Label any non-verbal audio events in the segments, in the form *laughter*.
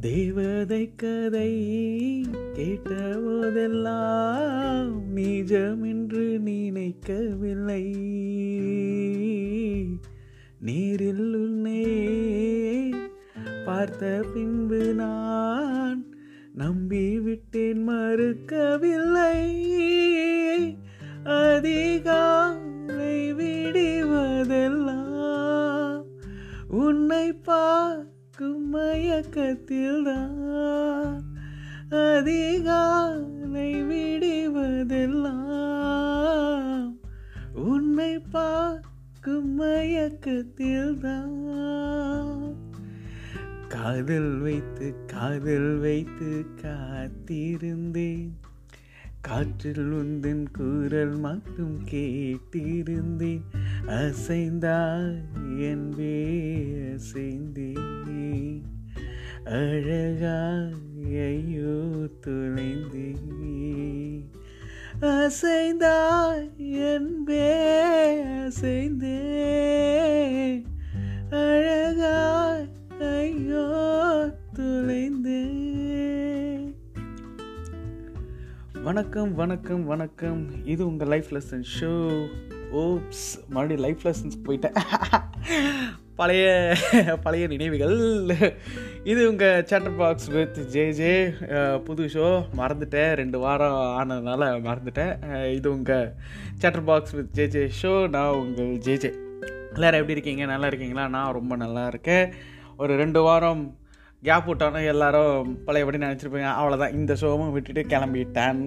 தேவதை கதை உறக்கத்தில் தான் அதிகாலை விடுவதெல்லாம். உண்மை பார்க்கும் மயக்கத்தில் தான் காதல் வைத்து காதல் வைத்து காத்திருந்தேன். காற்றில் உந்தன் கூறல் மட்டும் கேட்டிருந்தேன். அசைந்தாய் என்பே அசைந்தேன். அழகாய் ஐயோ அசைந்தாய் என்பே அசைந்தே. அழகாய் ஐயோ துளைந்தேன் வணக்கம் வணக்கம் வணக்கம். இது உங்கள் லைஃப் லெசன் ஷோ ஓப்ஸ் மறுபடியும் லைஃப் லெசன்ஸ் போயிட்டேன். பழைய பழைய நினைவுகள். இது உங்கள் chatter box with J J புது ஷோ மறந்துட்டேன் ரெண்டு வாரம் ஆனதுனால மறந்துட்டேன். இது உங்கள் chatter box with J J show நான் உங்கள் ஜே ஜே எல்லோரும் எப்படி இருக்கீங்க? நல்லா இருக்கீங்களா? நான் ரொம்ப நல்லா இருக்கேன். ஒரு ரெண்டு வாரம் கேப் விட்டோன்னே எல்லாரும் பழையபடி நினச்சிருப்பீங்க. அவ்வளோதான் இந்த ஷோவும் விட்டுட்டு கிளம்பிட்டேன்.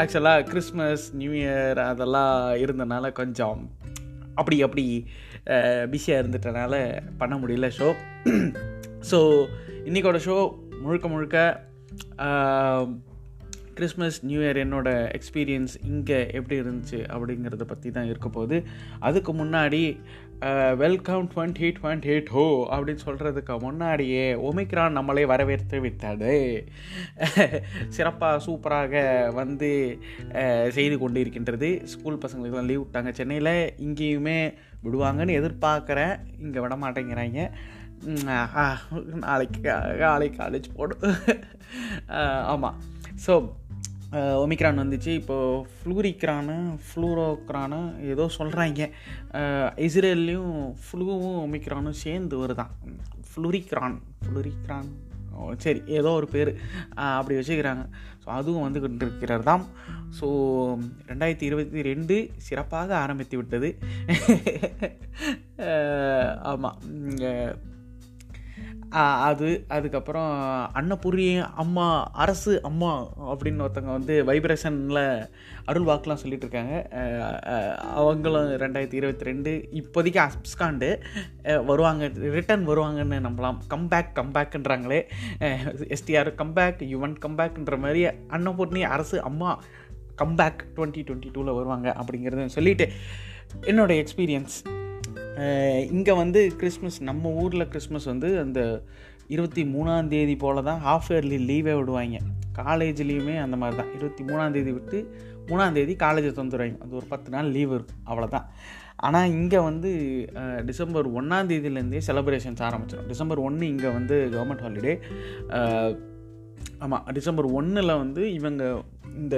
ஆக்சுவலாக கிறிஸ்மஸ் நியூ இயர் அதெல்லாம் இருந்தனால கொஞ்சம் அப்படி அப்படி பிஸியாக இருந்துட்டனால பண்ண முடியல ஷோ ஸோ இன்றைக்கோட ஷோ முழுக்க முழுக்க கிறிஸ்மஸ் நியூ இயர் என்னோட எக்ஸ்பீரியன்ஸ் இங்கே எப்படி இருந்துச்சு அப்படிங்கிறத பற்றி தான் இருக்க போகுது. அதுக்கு முன்னாடி வெல்கம் டுவெண்ட்டி டுவெண்ட்டி எயிட் ஹோ அப்படின்னு சொல்கிறதுக்கு முன்னாடியே ஒமிக்ரான் நம்மளை வரவேற்று விட்டது. சிறப்பாக சூப்பராக வந்து செய்து கொண்டு இருக்கின்றது ஸ்கூல் பசங்களுக்கெல்லாம் லீவ் விட்டாங்க. சென்னையில் இங்கேயுமே விடுவாங்கன்னு எதிர்பார்க்குறேன். இங்கே விட மாட்டேங்கிறாங்க நாளைக்கு நாளைக்கு காலேஜ் போடும் ஆமாம் ஸோ ஒமிக்ரான் வந்துச்சு. இப்போது ஃப்ளூரிக்ரானு ஃப்ளூரோக்ரானு ஏதோ சொல்கிறாங்க இஸ்ரேல்லையும் ஃப்ளூவும் ஒமிக்ரானும் சேர்ந்து வருதான். ஃப்ளூரிக்ரான் ஃப்ளூரிக்ரான். ஓ, சரி ஏதோ ஒரு பேர். அப்படி வச்சுக்கிறாங்க. ஸோ அதுவும் வந்து இருக்கிறார் தான் ஸோ ரெண்டாயிரத்தி இருபத்தி ரெண்டு சிறப்பாக ஆரம்பித்து விட்டது. ஆமாம் அது அதுக்கப்புறம் அன்னபூரி அம்மா அரசு அம்மா அப்படின்னு ஒருத்தவங்க வந்து வைப்ரேஷனில் அருள் வாக்குலாம் சொல்லிட்டு இருக்காங்க அவங்களும் ரெண்டாயிரத்தி இருபத்தி ரெண்டு இப்போதைக்கு அப்ஸ்காண்டு வருவாங்க ரிட்டர்ன் வருவாங்கன்னு நம்பலாம். கம்பேக் கம்பேக்குன்றாங்களே எஸ்டிஆர் கம்பேக் யுவன் கம்பேக்குன்ற மாதிரி அன்னபூர்ணி அரசு அம்மா கம்பேக் டுவெண்ட்டி டுவெண்ட்டி டூவில் வருவாங்க அப்படிங்கிறத சொல்லிவிட்டு என்னோட எக்ஸ்பீரியன்ஸ் இங்கே வந்து கிறிஸ்மஸ் நம்ம ஊரில் கிறிஸ்மஸ் வந்து அந்த இருபத்தி மூணாந்தேதி போல் தான் ஹாஃப் இயர்லி லீவே விடுவாங்க. காலேஜ்லேயுமே அந்த மாதிரி தான் இருபத்தி மூணாந்தேதி விட்டு மூணாந்தேதி காலேஜை தந்துடுவாங்க. அது ஒரு பத்து நாள் லீவ் இருக்கும். அவ்வளோதான் ஆனால் இங்கே வந்து டிசம்பர் ஒன்றாந்தேதியிலேருந்தே செலப்ரேஷன்ஸ் ஆரம்பிச்சிடும். டிசம்பர் ஒன்று இங்கே வந்து கவர்மெண்ட் ஹாலிடே ஆமாம் டிசம்பர் ஒன்றில் வந்து இவங்க இந்த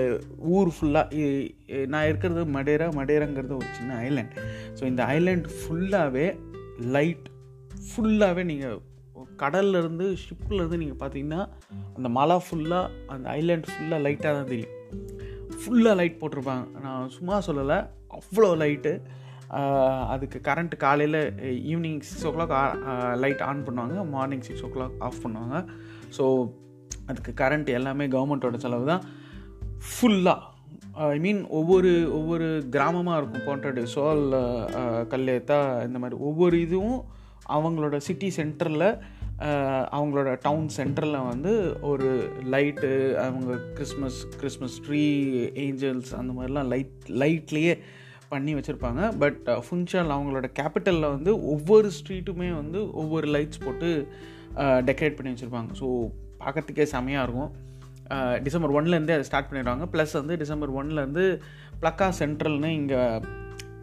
ஊர் ஃபுல்லாக நான் இருக்கிறது மடேரா மடேராங்கிறது ஒரு சின்ன ஐலேண்ட் ஸோ இந்த ஐலேண்ட் ஃபுல்லாகவே லைட் ஃபுல்லாகவே நீங்கள் கடல்லேருந்து ஷிப்லேருந்து நீங்கள் பார்த்தீங்கன்னா அந்த மலை ஃபுல்லாக அந்த ஐலேண்ட் ஃபுல்லாக லைட்டாக தான் தெரியும். ஃபுல்லாக லைட் போட்டிருப்பாங்க. நான் சும்மா சொல்லலை அவ்வளோ லைட்டு அதுக்கு கரண்ட் காலையில் evening six o'clock light on பண்ணுவாங்க. Morning six o'clock off பண்ணுவாங்க. ஸோ அதுக்கு கரண்ட் எல்லாமே கவர்மெண்ட்டோட செலவு தான் ஃபுல்லாக ஐ மீன் ஒவ்வொரு ஒவ்வொரு கிராமமாக இருக்கும். போன்றது சோல் கல்லேத்தா இந்த மாதிரி ஒவ்வொரு இதுவும் அவங்களோட சிட்டி சென்டரில் அவங்களோட டவுன் சென்டரில் வந்து ஒரு லைட்டு அவங்க கிறிஸ்மஸ் கிறிஸ்மஸ் ட்ரீ ஏஞ்சல்ஸ் அந்த மாதிரிலாம் லைட் லைட்லேயே பண்ணி வச்சுருப்பாங்க. பட் ஃபுன்ஷால் அவங்களோட கேபிட்டலில் வந்து ஒவ்வொரு ஸ்ட்ரீட்டுமே வந்து ஒவ்வொரு லைட்ஸ் போட்டு டெக்கரேட் பண்ணி வச்சுருப்பாங்க. ஸோ பார்க்கறதுக்கே செமையாக இருக்கும். டிசம்பர் ஒன்லேருந்தே அதை ஸ்டார்ட் பண்ணிடுவாங்க. ப்ளஸ் வந்து டிசம்பர் ஒன்லேருந்து ப்ளக்கா சென்ட்ரல்னு இங்கே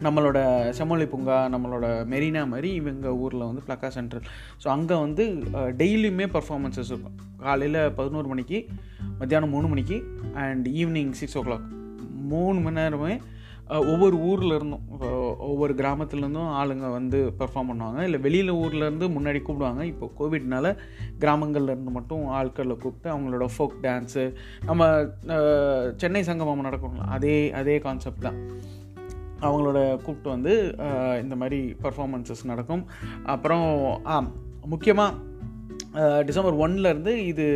நம்மளோட செம்மொழி பூங்கா நம்மளோட மெரினா மாதிரி இவங்க ஊரில் வந்து ப்ளக்கா சென்ட்ரல் ஸோ அங்கே வந்து டெய்லியுமே பர்ஃபார்மன்ஸஸ் இருக்கும். காலையில் பதினோரு மணிக்கு மத்தியானம் மூணு மணிக்கு and evening six o'clock மூணு மணி நேரமே ஒவ்வொரு ஊரில் இருந்தும் ஒவ்வொரு கிராமத்துலேருந்தும் ஆளுங்க வந்து பெர்ஃபார்ம் பண்ணுவாங்க. இல்லை வெளியில் ஊர்லேருந்து முன்னாடி கூப்பிடுவாங்க. இப்போ கோவிட்னால கிராமங்கள்லேருந்து மட்டும் ஆட்களை கூப்பிட்டு அவங்களோட ஃபோக் டான்ஸு நம்ம சென்னை சங்கமம் நடக்கும்ல அதே அதே கான்செப்ட் தான். அவங்களோட கூப்பிட்டு வந்து இந்த மாதிரி பர்ஃபாமன்ஸஸ் நடக்கும். அப்புறம் ஆ முக்கியமாக டிசம்பர் ஒன்லேருந்து இது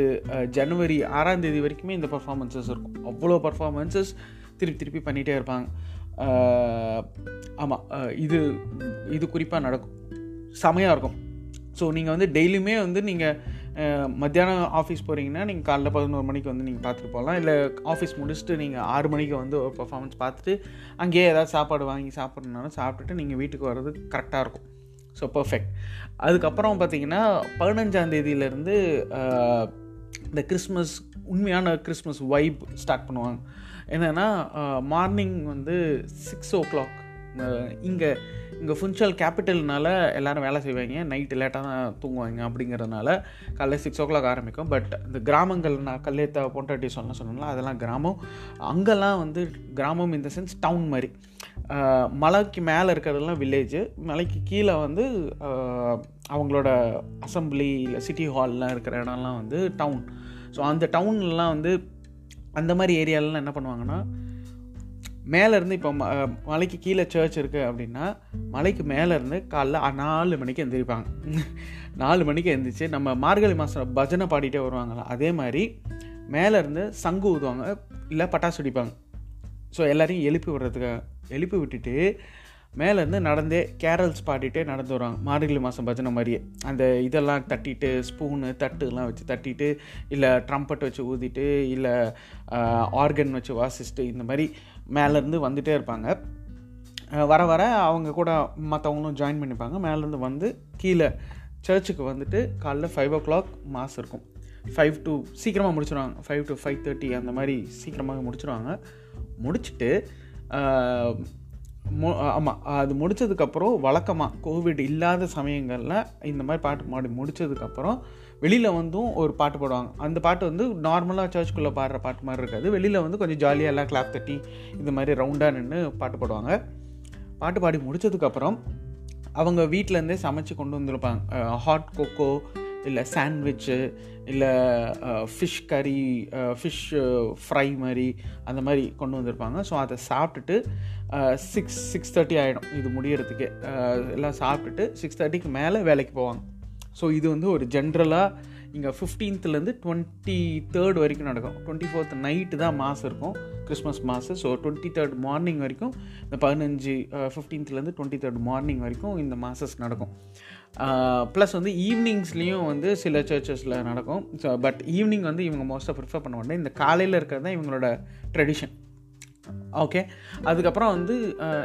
ஜனவரி ஆறாம் தேதி வரைக்குமே இந்த பர்ஃபாமன்ஸஸ் இருக்கும். அவ்வளோ பர்ஃபாமன்ஸஸ் திருப்பி திருப்பி பண்ணிகிட்டே இருப்பாங்க. ஆமாம் இது இது குறிப்பாக நடக்கும். செமையாக இருக்கும். ஸோ நீங்கள் வந்து டெய்லியுமே வந்து நீங்கள் மத்தியானம் ஆஃபீஸ் போகிறீங்கன்னா நீங்கள் காலைல பதினோரு மணிக்கு வந்து நீங்கள் பார்த்துட்டு போகலாம். இல்லை ஆஃபீஸ் முடிச்சுட்டு நீங்கள் ஆறு மணிக்கு வந்து ஒரு பர்ஃபார்மன்ஸ் பார்த்துட்டு அங்கேயே ஏதாவது சாப்பாடு வாங்கி சாப்பிட்றதுனாலும் சாப்பிட்டுட்டு நீங்கள் வீட்டுக்கு வர்றது கரெக்டாக இருக்கும். ஸோ பர்ஃபெக்ட் அதுக்கப்புறம் பார்த்தீங்கன்னா பதினஞ்சாந்தேதியிலேருந்து இந்த கிறிஸ்மஸ் உண்மையான கிறிஸ்மஸ் வைப் ஸ்டார்ட் பண்ணுவாங்க. என்னென்னா மார்னிங் வந்து சிக்ஸ் ஓ கிளாக் இங்கே இங்கே ஃபுன்ஷல் கேபிட்டல்னால எல்லோரும் வேலை செய்வாங்க. நைட்டு லேட்டாக தான் தூங்குவாங்க அப்படிங்கிறதுனால காலையில் சிக்ஸ் ஓ கிளாக் ஆரம்பிக்கும். பட் இந்த கிராமங்கள் நான் கல்லேத்தா பொண்டாட்டி சொன்ன சொன்னோம்ல அதெல்லாம் கிராமம். அங்கெல்லாம் வந்து கிராமம் இந்த சென்ஸ் டவுன் மாதிரி. மலைக்கு மேலே இருக்கிறதெல்லாம் வில்லேஜு மலைக்கு கீழே வந்து அவங்களோட அசம்பிளி இல்லை சிட்டி ஹால்லாம் இருக்கிற இடம்லாம் வந்து டவுன் ஸோ அந்த டவுன்லாம் வந்து அந்த மாதிரி ஏரியாலலாம் என்ன பண்ணுவாங்கன்னா மேலேருந்து இப்போ மலைக்கு கீழே சர்ச் இருக்குது அப்படின்னா மலைக்கு மேலேருந்து காலைல நாலு மணிக்கு எந்திரிப்பாங்க. *laughs* நாலு மணிக்கு எழுந்திரிச்சு நம்ம மார்கழி மாதம் பஜனை பாடிட்டே வருவாங்களா அதே மாதிரி மேலேருந்து சங்கு ஊதுவாங்க இல்லை பட்டாசு வெடிப்பாங்க. ஸோ எல்லோரையும் எழுப்பி விடுறதுக்காக எழுப்பி விட்டுட்டு மேலேருந்து நடந்தே கேரல்ஸ் பாடிட்டே நடந்து வருவாங்க மார்கழி மாதம் பஜனை மாதிரியே. அந்த இதெல்லாம் தட்டிட்டு ஸ்பூனு தட்டுலாம் வச்சு தட்டிட்டு இல்லை ட்ரம்பட் வச்சு ஊதிட்டு இல்லை ஆர்கன் வச்சு வாசிச்சுட்டு இந்த மாதிரி மேலேருந்து வந்துகிட்டே இருப்பாங்க. வர வர அவங்க கூட மற்றவங்களும் ஜாயின் பண்ணிப்பாங்க. மேலேருந்து வந்து கீழே சர்ச்சுக்கு வந்துட்டு காலைல ஃபைவ் ஓ கிளாக் மாஸ் இருக்கும். ஃபைவ் டு சீக்கிரமாக முடிச்சிடுவாங்க ஃபைவ் டு ஃபைவ் தேர்ட்டி அந்த மாதிரி சீக்கிரமாக முடிச்சிடுவாங்க முடிச்சுட்டு மு ஆமாம் அது முடித்ததுக்கப்புறம் வழக்கமாக கோவிட் இல்லாத சமயங்களில் இந்த மாதிரி பாட்டு பாடி முடித்ததுக்கப்புறம் வெளியில் வந்தும் ஒரு பாட்டு பாடுவாங்க. அந்த பாட்டு வந்து நார்மலாக சர்ச்சுக்குள்ளே பாடுற பாட்டு மாதிரி இருக்காது. வெளியில் வந்து கொஞ்சம் ஜாலியாக எல்லாம் கிளாப் தட்டி இந்த மாதிரி ரவுண்டாக நின்று பாட்டு பாடுவாங்க. பாட்டு பாடி முடித்ததுக்கப்புறம் அவங்க வீட்டிலேருந்தே சமைச்சு கொண்டு வந்திருப்பாங்க. ஹாட் கொக்கோ இல்லை சாண்ட்விட்சு இல்லை ஃபிஷ் கறி ஃபிஷ் ஃப்ரை மாதிரி அந்த மாதிரி கொண்டு வந்திருப்பாங்க. ஸோ அதை சாப்பிட்டுட்டு சிக்ஸ் சிக்ஸ் தேர்ட்டி ஆகிடும் இது முடியறதுக்கு. எல்லாம் சாப்பிட்டுட்டு சிக்ஸ் தேர்ட்டிக்கு மேலே வேலைக்கு போவாங்க. ஸோ இது வந்து ஒரு ஜென்ரலாக இங்கே ஃபிஃப்டீன்த்துலேருந்து டுவெண்ட்டி தேர்ட் வரைக்கும் நடக்கும். டுவெண்ட்டி ஃபோர்த் நைட்டு தான் மாதம் இருக்கும். கிறிஸ்மஸ் மாதம் ஸோ டுவெண்ட்டி தேர்ட் மார்னிங் வரைக்கும் இந்த பதினஞ்சு ஃபிஃப்டீன்த்துலேருந்து டுவெண்ட்டி தேர்ட் மார்னிங் வரைக்கும் இந்த மாசஸ் நடக்கும். ப்ளஸ் வந்து ஈவினிங்ஸ்லேயும் வந்து சில சர்ச்சஸில் நடக்கும். ஸோ பட் ஈவினிங் வந்து இவங்க மோஸ்ட்டாக ப்ரிஃபர் பண்ண மாட்டேன். இந்த காலையில் இருக்கிறது தான் இவங்களோட ட்ரெடிஷன் ஓகே அதுக்கப்புறம் வந்து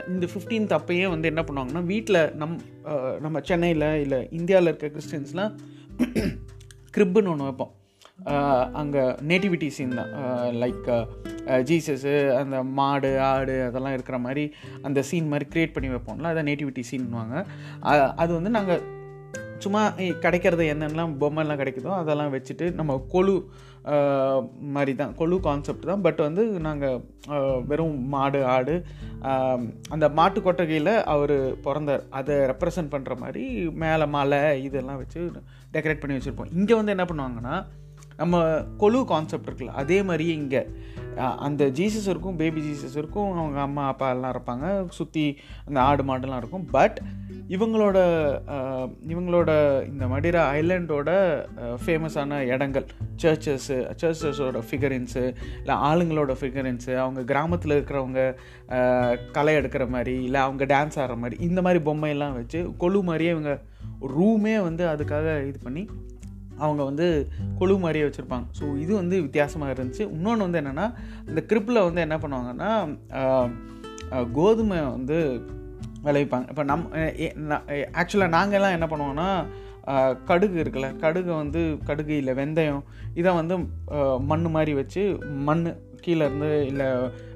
இந்த ஃபிஃப்டீன்த் அப்பயே வந்து என்ன பண்ணுவாங்கன்னா வீட்டில் நம் நம்ம சென்னையில் இல்லை இந்தியாவில் இருக்க கிறிஸ்டின்ஸ்லாம் *clears throat* க்ரிப்புன்னு ஒன்று வைப்போம். அங்கே நேட்டிவிட்டி சீன் தான். லைக் ஜீசஸு அந்த மாடு ஆடு அதெல்லாம் இருக்கிற மாதிரி அந்த சீன் மாதிரி க்ரியேட் பண்ணி வைப்போம்ல அதை நேட்டிவிட்டி சீன்வாங்க அது வந்து நாங்கள் சும்மா கிடைக்கிறது என்னென்னலாம் பொம்மைலாம் கிடைக்குதோ அதெல்லாம் வச்சுட்டு நம்ம கொழு மாதிரி தான் கொழு கான்செப்ட் தான். பட் வந்து நாங்கள் வெறும் மாடு ஆடு அந்த மாட்டு கொட்டகையில் அவர் பிறந்தார். அதை ரெப்ரசன்ட் பண்ணுற மாதிரி மேலே மலை இதெல்லாம் வச்சு டெக்கரேட் பண்ணி வச்சுருப்போம். இங்கே வந்து என்ன பண்ணுவாங்கன்னா நம்ம கொழு கான்செப்ட் இருக்குல்ல அதே மாதிரியே இங்கே அந்த ஜீசஸ் இருக்கும் பேபி ஜீசஸ் இருக்கும் அவங்க அம்மா அப்பா எல்லாம் இருப்பாங்க. சுற்றி அந்த ஆடு மாடுலாம் இருக்கும். பட் இவங்களோட இவங்களோட இந்த மடிரா ஐலண்டோட ஃபேமஸான இடங்கள் சர்ச்சஸ்ஸு சர்ச்சஸோட ஃபிகரின்ஸு இல்லை ஆளுங்களோட ஃபிகரின்ஸு அவங்க கிராமத்தில் இருக்கிறவங்க கலை எடுக்கிற மாதிரி இல்லை அவங்க டான்ஸ் ஆடுற மாதிரி இந்த மாதிரி பொம்மையெல்லாம் வச்சு கொழு மாதிரியே இவங்க ரூமே வந்து அதுக்காக இது பண்ணி அவங்க வந்து கொழு மாதிரியே வச்சுருப்பாங்க. ஸோ இது வந்து வித்தியாசமாக இருந்துச்சு. இன்னொன்று வந்து என்னென்னா இந்த கிரிப்பில் வந்து என்ன பண்ணுவாங்கன்னா கோதுமை வந்து விளைவிப்பாங்க. இப்போ நம் ஆக்சுவலாக நாங்கள்லாம் என்ன பண்ணுவோன்னா கடுகு இருக்குல்ல கடுகு வந்து கடுகு இல்லை வெந்தயம் இதை வந்து மண் மாதிரி வச்சு மண் கீழேருந்து இல்லை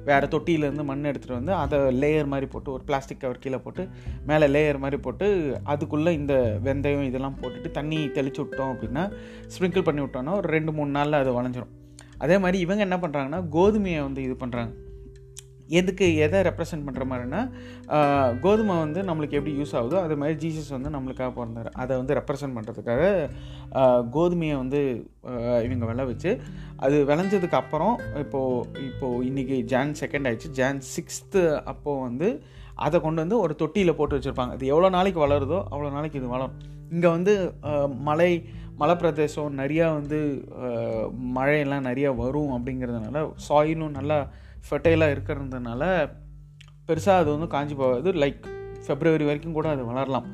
வேறு தொட்டியிலேருந்து மண் எடுத்துகிட்டு வந்து அதை லேயர் மாதிரி போட்டு ஒரு பிளாஸ்டிக் கவர் கீழே போட்டு மேலே லேயர் மாதிரி போட்டு அதுக்குள்ளே இந்த வெந்தயம் இதெல்லாம் போட்டுட்டு தண்ணி தெளிச்சு விட்டோம் அப்படின்னா ஸ்ப்ரிங்கிள் பண்ணி விட்டோன்னா ஒரு ரெண்டு மூணு நாளில் அது வளைஞ்சிரும். அதே மாதிரி இவங்க என்ன பண்ணுறாங்கன்னா கோதுமையை வந்து இது பண்ணுறாங்க எதுக்கு எதை ரெப்ரசன்ட் பண்ணுற மாதிரின்னா கோதுமை வந்து நம்மளுக்கு எப்படி யூஸ் ஆகுதோ அது மாதிரி ஜீசஸ் வந்து நம்மளுக்காக பிறந்தார். அதை வந்து ரெப்ரசன்ட் பண்ணுறதுக்காக கோதுமையை வந்து இவங்க விளைவிச்சு அது விளைஞ்சதுக்கு அப்புறம் இப்போது இப்போது இன்றைக்கி ஜான் செகண்ட் ஆயிடுச்சு. ஜான் சிக்ஸ்த்து அப்போது வந்து அதை கொண்டு வந்து ஒரு தொட்டியில் போட்டு வச்சுருப்பாங்க. அது எவ்வளோ நாளைக்கு வளருதோ அவ்வளோ நாளைக்கு இது வளரும். இங்கே வந்து மலை மலை பிரதேசம் நிறையா வந்து மழையெல்லாம் நிறையா வரும் அப்படிங்கிறதுனால சாயிலும் நல்லா ஃபெர்டைலாக இருக்கிறதுனால பெருசாக அது வந்து காஞ்சி போகாது. லைக் ஃபெப்ரவரி வரைக்கும் கூட அது வளரலாம்.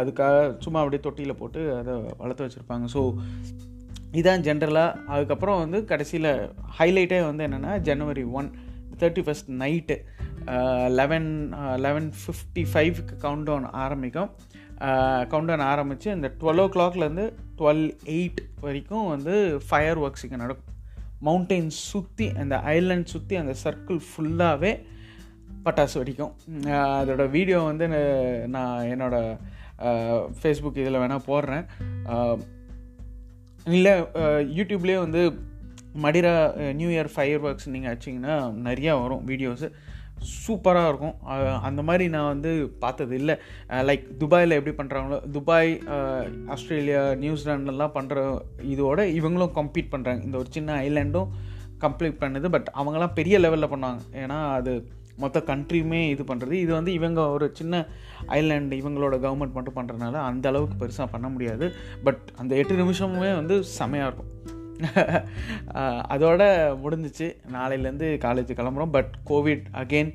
அதுக்காக சும்மா அப்படியே தொட்டியில் போட்டு அதை வளர்த்து வச்சுருப்பாங்க. ஸோ இதான் ஜென்ரலாக அதுக்கப்புறம் வந்து கடைசியில் ஹைலைட்டே வந்து என்னென்னா January one thirty first night eleven eleven fifty ஃபைவ்க்கு கவுண்ட் டவுன் ஆரம்பிக்கும். கவுண்ட் டவுன் ஆரம்பித்து இந்த டுவெல் ஓ கிளாக்லேருந்து டுவெல் எயிட் வரைக்கும் வந்து ஃபயர் ஒர்க்ஸ் இங்கே நடக்கும். மவுண்டெயின் சுற்றி அந்த ஐலண்ட் சுற்றி அந்த சர்க்கிள் ஃபுல்லாகவே பட்டாசு வெடிக்கும். அதோட வீடியோ வந்து நான் என்னோட ஃபேஸ்புக் இதில் வேணால் போடுறேன். இல்லை யூடியூப்லேயே வந்து Madeira new year fireworks நீங்கள் வச்சிங்கன்னா நிறையா வரும் வீடியோஸு சூப்பராக இருக்கும். அந்த மாதிரி நான் வந்து பார்த்தது இல்லை. லைக் துபாயில் எப்படி பண்ணுறாங்களோ துபாய் ஆஸ்திரேலியா நியூசிலாண்ட்லாம் பண்ணுற இதோட இவங்களும் கம்ப்ளீட் பண்ணுறாங்க இந்த ஒரு சின்ன ஐலாண்டும் கம்ப்ளீட் பண்ணுது. பட் அவங்களாம் பெரிய லெவலில் பண்ணுவாங்க ஏன்னா அது மொத்த கண்ட்ரியுமே இது பண்ணுறது இது வந்து இவங்க ஒரு சின்ன ஐலாண்டு இவங்களோட கவர்மெண்ட் மட்டும் பண்ணுறதுனால அந்த அளவுக்கு பெருசாக பண்ண முடியாது. பட் அந்த எட்டு நிமிஷமுமே வந்து செமையாக இருக்கும். *laughs* அதோட முடிஞ்சிச்சு. நாளையிலேருந்து காலேஜ் கிளம்புறோம். பட் கோவிட் அகெயின்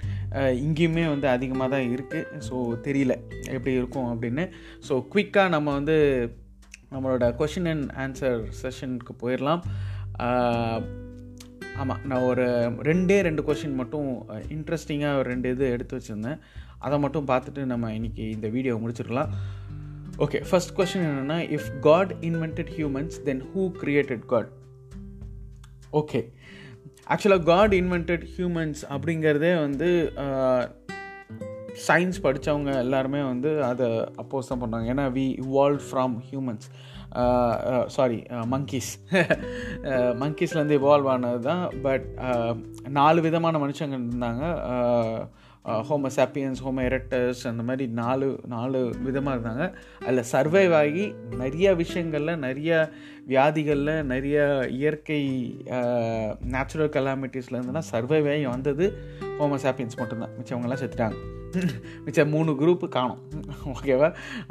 இங்கேயுமே வந்து அதிகமாக தான் இருக்குது ஸோ தெரியல எப்படி இருக்கும் அப்படின்னு. ஸோ குயிக்காக நம்ம வந்து நம்மளோட கொஷின் அண்ட் ஆன்சர் செஷனுக்கு போயிடலாம். ஆமாம் நான் ஒரு ரெண்டே ரெண்டு கொஷின் மட்டும் இன்ட்ரெஸ்டிங்காக ஒரு ரெண்டு இது எடுத்து வச்சுருந்தேன். அதை மட்டும் பார்த்துட்டு நம்ம இன்றைக்கி இந்த வீடியோ முடிச்சிடலாம். ஓகே ஃபர்ஸ்ட் கொஸ்டின் என்னென்னா if God invented humans then who created God okay ஆக்சுவலாக காட் இன்வென்டட் ஹியூமன்ஸ் அப்படிங்கிறதே வந்து சயின்ஸ் படித்தவங்க எல்லாருமே வந்து அதை அப்போஸ் தான் பண்ணாங்க ஏன்னா we evolve from humans sorry monkeys மங்கீஸ்லேருந்து evolve ஆனது தான் பட் நாலு விதமான மனுஷங்க இருந்தாங்க. ஹோமோ சாப்பியன்ஸ் ஹோமோ எரெக்டர்ஸ் அந்த மாதிரி நாலு நாலு விதமாக இருந்தாங்க. அதில் சர்வைவ் ஆகி நிறைய விஷயங்களில் நிறைய வியாதிகளில் நிறைய இயற்கை நேச்சுரல் கலாமிட்டிஸ்லேருந்துலாம் சர்வைவ் ஆகி வந்தது ஹோமோ சாப்பியன்ஸ் மட்டும்தான். மிச்சவங்கெல்லாம் செத்துட்டாங்க. மிச்சம் மூணு குரூப்பு காணும். ஓகேவா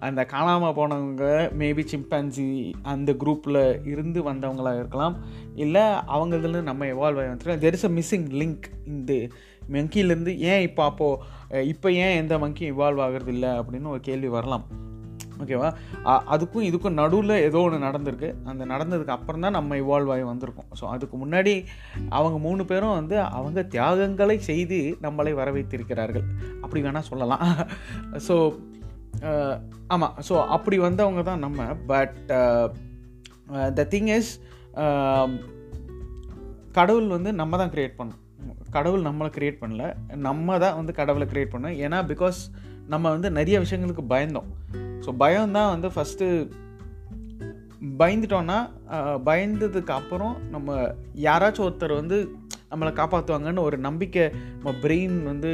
அந்த காணாமல் போனவங்க மேபி சிம்பன்சி அந்த குரூப்பில் இருந்து வந்தவங்களாக இருக்கலாம். இல்லை அவங்களதுலேருந்து நம்ம எவால்வ் ஆகி வந்துருக்கலாம் there is a missing link இந்த மங்கிலேருந்து ஏன் இப்போ அப்போது இப்போ ஏன் எந்த மங்கியும் இவால்வ் ஆகிறது இல்லை அப்படின்னு ஒரு கேள்வி வரலாம். ஓகேவா அதுக்கும் இதுக்கும் நடுவில் ஏதோ ஒன்று நடந்திருக்கு. அந்த நடந்ததுக்கு அப்புறம் தான் நம்ம இவால்வ் ஆகி வந்திருக்கோம். ஸோ அதுக்கு முன்னாடி அவங்க மூணு பேரும் வந்து அவங்க தியாகங்களை செய்து நம்மளை வர வைத்திருக்கிறார்கள் அப்படி வேணால் சொல்லலாம். ஸோ ஆமாம் ஸோ அப்படி வந்தவங்க தான் நம்ம. பட் த திங் இஸ் கடவுள் வந்து நம்ம தான் க்ரியேட் பண்ணோம். கடவுள் நம்மளை க்ரியேட் பண்ணல. நம்ம தான் வந்து கடவுளை க்ரியேட் பண்ணோம். ஏன்னா பிகாஸ் நம்ம வந்து நிறைய விஷயங்களுக்கு பயந்தோம். ஸோ பயம் தான் வந்து ஃபஸ்ட்டு பயந்துட்டோன்னா பயந்ததுக்கு அப்புறம் நம்ம யாராச்சும் ஒருத்தர் வந்து நம்மளை காப்பாற்றுவாங்கன்னு ஒரு நம்பிக்கை நம்ம பிரெயின் வந்து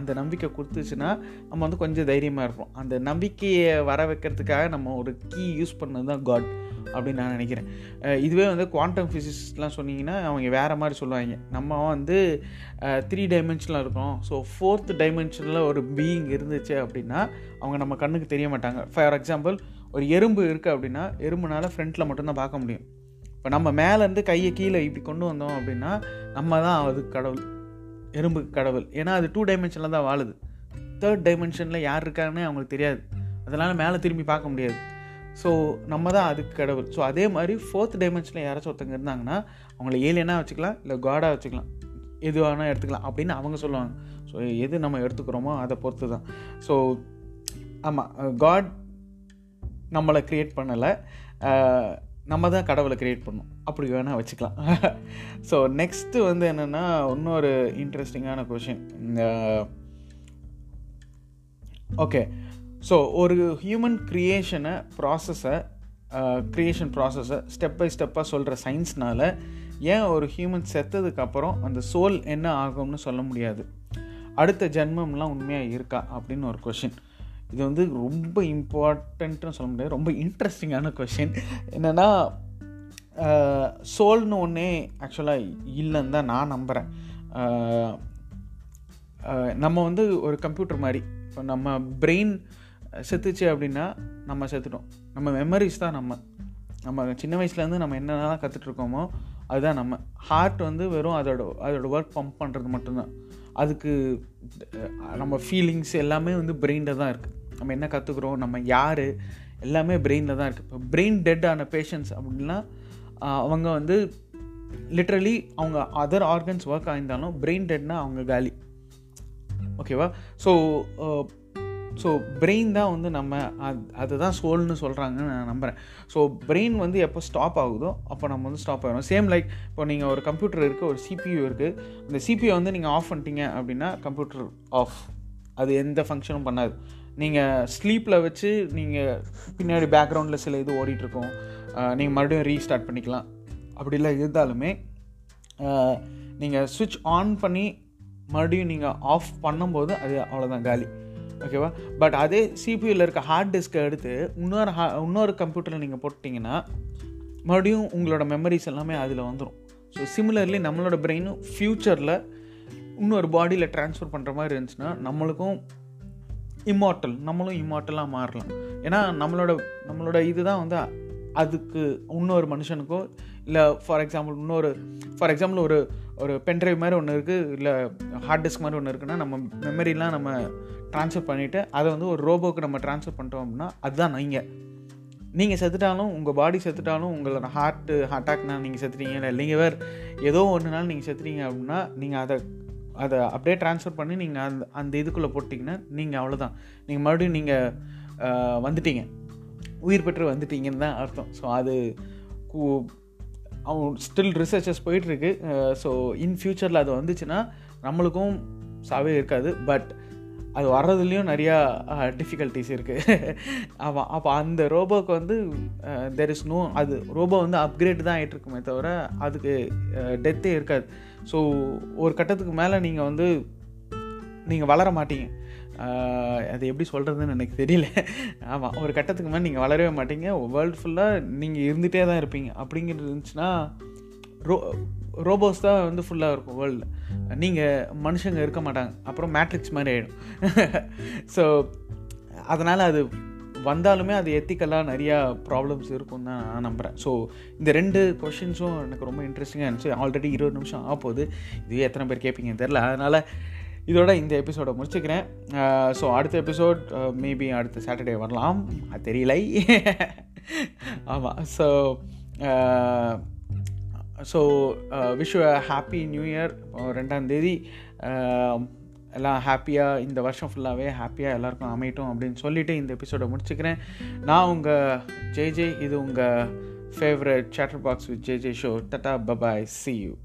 அந்த நம்பிக்கை கொடுத்துச்சுன்னா நம்ம வந்து கொஞ்சம் தைரியமாக இருப்போம். அந்த நம்பிக்கையை வர வைக்கிறதுக்காக நம்ம ஒரு கீ யூஸ் பண்ணது தான் காட் அப்படின்னு நான் நினைக்கிறேன். இதுவே வந்து குவாண்டம் ஃபிசிக்ஸ்லாம் சொன்னீங்கன்னா அவங்க வேறு மாதிரி சொல்லுவாங்க. நம்ம வந்து த்ரீ டைமென்ஷனில் இருக்கோம். ஸோ ஃபோர்த் டைமென்ஷனில் ஒரு பீயிங் இருந்துச்சு அப்படின்னா அவங்க நம்ம கண்ணுக்கு தெரிய மாட்டாங்க. ஃபார் எக்ஸாம்பிள் ஒரு எறும்பு இருக்குது அப்படின்னா எறும்புனால ஃப்ரண்ட்டில் மட்டும்தான் பார்க்க முடியும். இப்போ நம்ம மேலேருந்து கையை கீழே இப்படி கொண்டு வந்தோம் அப்படின்னா நம்ம தான் அதுக்கு கடவுள் எறும்புக்கு கடவுள். ஏன்னா அது டூ டைமென்ஷனில் தான் வாழுது. தேர்ட் டைமென்ஷனில் யார் இருக்காங்கன்னு அவங்களுக்கு தெரியாது. அதனால் மேலே திரும்பி பார்க்க முடியாது. ஸோ நம்ம தான் அதுக்கு கடவுள். ஸோ அதே மாதிரி ஃபோர்த் டைமென்ஷனில் யாராச்சும் ஒருத்தங்க இருந்தாங்கன்னா அவங்கள ஏலியனாக வச்சுக்கலாம் இல்லை காடாக வச்சுக்கலாம். எதுவானா எடுத்துக்கலாம் அப்படின்னு அவங்க சொல்லுவாங்க. ஸோ எது நம்ம எடுத்துக்கிறோமோ அதை பொறுத்து தான் ஸோ ஆமாம் காட் நம்மளை க்ரியேட் பண்ணலை. நம்ம தான் கடவுளை க்ரியேட் பண்ணோம் அப்படி வேணால் வச்சுக்கலாம். *laughs* ஸோ நெக்ஸ்ட்டு வந்து என்னென்னா இன்னொரு இன்ட்ரெஸ்டிங்கான கொஷின் இந்த ஓகே ஸோ ஒரு ஹியூமன் க்ரியேஷனை ப்ராசஸை க்ரியேஷன் ப்ராசஸை ஸ்டெப் பை ஸ்டெப்பாக சொல்கிற சயின்ஸ்னால் ஏன் ஒரு ஹியூமன் செத்ததுக்கப்புறம் அந்த சோல் என்ன ஆகும்னு சொல்ல முடியாது? அடுத்த ஜென்மம்லாம் உண்மையாக இருக்கா? அப்படின்னு ஒரு கொஷின் இது வந்து ரொம்ப இம்பார்ட்டண்ட்னு சொல்ல முடியாது ரொம்ப இன்ட்ரெஸ்டிங்கான கொஷின் என்னென்னா சோல்னு ஒன்றே ஆக்சுவலாக இல்லைன்னு தான் நான் நம்புகிறேன் நம்ம வந்து ஒரு கம்ப்யூட்டர் மாதிரி இப்போ நம்ம பிரெயின் செத்துச்சு அப்படின்னா நம்ம செத்துட்டோம். நம்ம மெமரிஸ் தான் நம்ம. நம்ம சின்ன வயசுலேருந்து நம்ம என்னென்னலாம் கற்றுட்ருக்கோமோ அதுதான் நம்ம. ஹார்ட் வந்து வெறும் அதோட அதோட ஒர்க் பம்ப் பண்ணுறது மட்டும்தான். அதுக்கு நம்ம ஃபீலிங்ஸ் எல்லாமே வந்து பிரெயினில் தான் இருக்குது நம்ம என்ன கற்றுக்குறோம் நம்ம யார்? எல்லாமே பிரெயினில் தான் இருக்குது இப்போ பிரெயின் டெட் ஆன பேஷண்ட்ஸ் அப்படின்னா அவங்க வந்து லிட்ரலி அவங்க அதர் ஆர்கன்ஸ் ஒர்க் ஆயிருந்தாலும் பிரெயின் டெட்னா அவங்க காலி. ஓகேவா ஸோ ஸோ பிரெயின் தான் வந்து நம்ம அது அதுதான் சோல்னு சொல்கிறாங்கன்னு நான் நம்புகிறேன் ஸோ பிரெயின் வந்து எப்போ ஸ்டாப் ஆகுதோ அப்போ நம்ம வந்து ஸ்டாப் ஆகிடும் சேம் லைக் இப்போ நீங்கள் ஒரு கம்ப்யூட்டர் இருக்குது ஒரு சிபியூ இருக்குது அந்த சிபியூ வந்து நீங்கள் ஆஃப் பண்ணிட்டீங்க அப்படின்னா கம்ப்யூட்டர் ஆஃப் அது எந்த ஃபங்க்ஷனும் பண்ணாது. நீங்கள் ஸ்லீப்பில் வச்சு நீங்கள் பின்னாடி பேக்ரவுண்டில் சில இது ஓடிட்டுருக்கோம். நீங்கள் மறுபடியும் ரீஸ்டார்ட் பண்ணிக்கலாம். அப்படிலாம் இருந்தாலுமே நீங்கள் சுவிட்ச் ஆன் பண்ணி மறுபடியும் நீங்கள் ஆஃப் பண்ணும்போது அது அவ்வளோதான் காலி. ஓகேவா பட் அதே சிபியூவில் இருக்க ஹார்ட் டிஸ்க்கை எடுத்து இன்னொரு ஹா இன்னொரு கம்ப்யூட்டரில் நீங்கள் போட்டிங்கன்னா மறுபடியும் உங்களோட மெமரிஸ் எல்லாமே அதில் வந்துடும் ஸோ சிமிலர்லி நம்மளோட பிரெயினும் ஃப்யூச்சரில் இன்னொரு பாடியில் ட்ரான்ஸ்ஃபர் பண்ணுற மாதிரி இருந்துச்சுன்னா நம்மளுக்கும் இம்மார்ட்டல் நம்மளும் இம்மார்ட்டலாக மாறலாம். ஏன்னா நம்மளோட நம்மளோட இதுதான் வந்து அதுக்கு இன்னொரு மனுஷனுக்கோ இல்லை ஃபார் எக்ஸாம்பிள் இன்னொரு ஃபார் எக்ஸாம்பிள் ஒரு ஒரு பென்ட்ரைவ் மாதிரி ஒன்று இருக்குது இல்லை ஹார்ட் டிஸ்க் மாதிரி ஒன்று இருக்குன்னா நம்ம மெமரிலாம் நம்ம ட்ரான்ஸ்ஃபர் பண்ணிவிட்டு அதை வந்து ஒரு ரோபோக்கு நம்ம ட்ரான்ஸ்ஃபர் பண்ணிட்டோம் அப்படின்னா அதுதான் நீங்கள் நீங்கள் செத்துட்டாலும் உங்கள் பாடி செத்துட்டாலும் உங்களோட ஹார்ட்டு அட்டாக்னால் நீங்கள் செத்துட்டீங்க இல்லை இல்லைங்க வேறு ஏதோ ஒன்றுனாலும் நீங்கள் செத்துட்டீங்க அப்படின்னா நீங்கள் அதை அதை அப்படியே ட்ரான்ஸ்ஃபர் பண்ணி நீங்கள் அந்த அந்த இதுக்குள்ளே போட்டிங்கன்னா நீங்கள் அவ்வளோதான் நீங்கள் மறுபடியும் நீங்கள் வந்துட்டீங்க. உயிர் பெற்று வந்துட்டீங்கன்னு தான் அர்த்தம். ஸோ அது அவன் ஸ்டில் ரிசர்ச்சஸ் போயிட்டுருக்கு. ஸோ இன் ஃப்யூச்சரில் அது வந்துச்சுன்னா நம்மளுக்கும் சாவே இருக்காது. பட் அது வர்றதுலேயும் நிறையா டிஃபிகல்ட்டிஸ் இருக்குது ஆமாம் அப்போ அந்த ரோபோக்கு வந்து தெர் இஸ் நோ அது ரோபோ வந்து அப்கிரேட் தான் ஆகிட்டுருக்குமே தவிர அதுக்கு டெத்தே இருக்காது. ஸோ ஒரு கட்டத்துக்கு மேலே நீங்கள் வந்து நீங்கள் வளர மாட்டீங்க. அது எப்படி சொல்கிறதுன்னு எனக்கு தெரியல. ஆமாம் ஒரு கட்டத்துக்கு மேலே நீங்கள் வளரவே மாட்டீங்க. வேர்ல்டு ஃபுல்லாக நீங்கள் இருந்துகிட்டே தான் இருப்பீங்க. அப்படிங்கிறது இருந்துச்சுன்னா ரோ ரோபோஸ் தான் வந்து ஃபுல்லாக இருக்கும் வேர்ல்டில் நீங்கள் மனுஷங்க இருக்க மாட்டாங்க. அப்புறம் மேட்ரிக்ஸ் மாதிரி ஆகிடும் ஸோ *laughs* அதனால் அது வந்தாலுமே அது எத்திக்கலாக நிறையா ப்ராப்ளம்ஸ் இருக்கும் தான் நான் நம்புகிறேன் ஸோ இந்த ரெண்டு கொஷின்ஸும் எனக்கு ரொம்ப இன்ட்ரெஸ்டிங்காக இருந்துச்சு. ஆல்ரெடி இருபது நிமிஷம் ஆக போகுது இதுவே எத்தனை பேர் கேட்பீங்கன்னு தெரில அதனால் இதோட இந்த எபிசோடை முடிச்சுக்கிறேன். ஸோ அடுத்த எபிசோட் மேபி அடுத்த சாட்டர்டே வரலாம். அது தெரியலை. ஆமாம் so so wish happy new year ரெண்டாம் தேதி. எல்லாம் ஹாப்பியாக இந்த வருஷம் ஃபுல்லாகவே ஹாப்பியாக எல்லாருக்கும் அமையட்டும் அப்படின்னு சொல்லிவிட்டு இந்த எபிசோடை முடிச்சுக்கிறேன். நான் உங்கள் ஜே ஜே இது உங்கள் favourite chatter box with J J show tata bye bye see you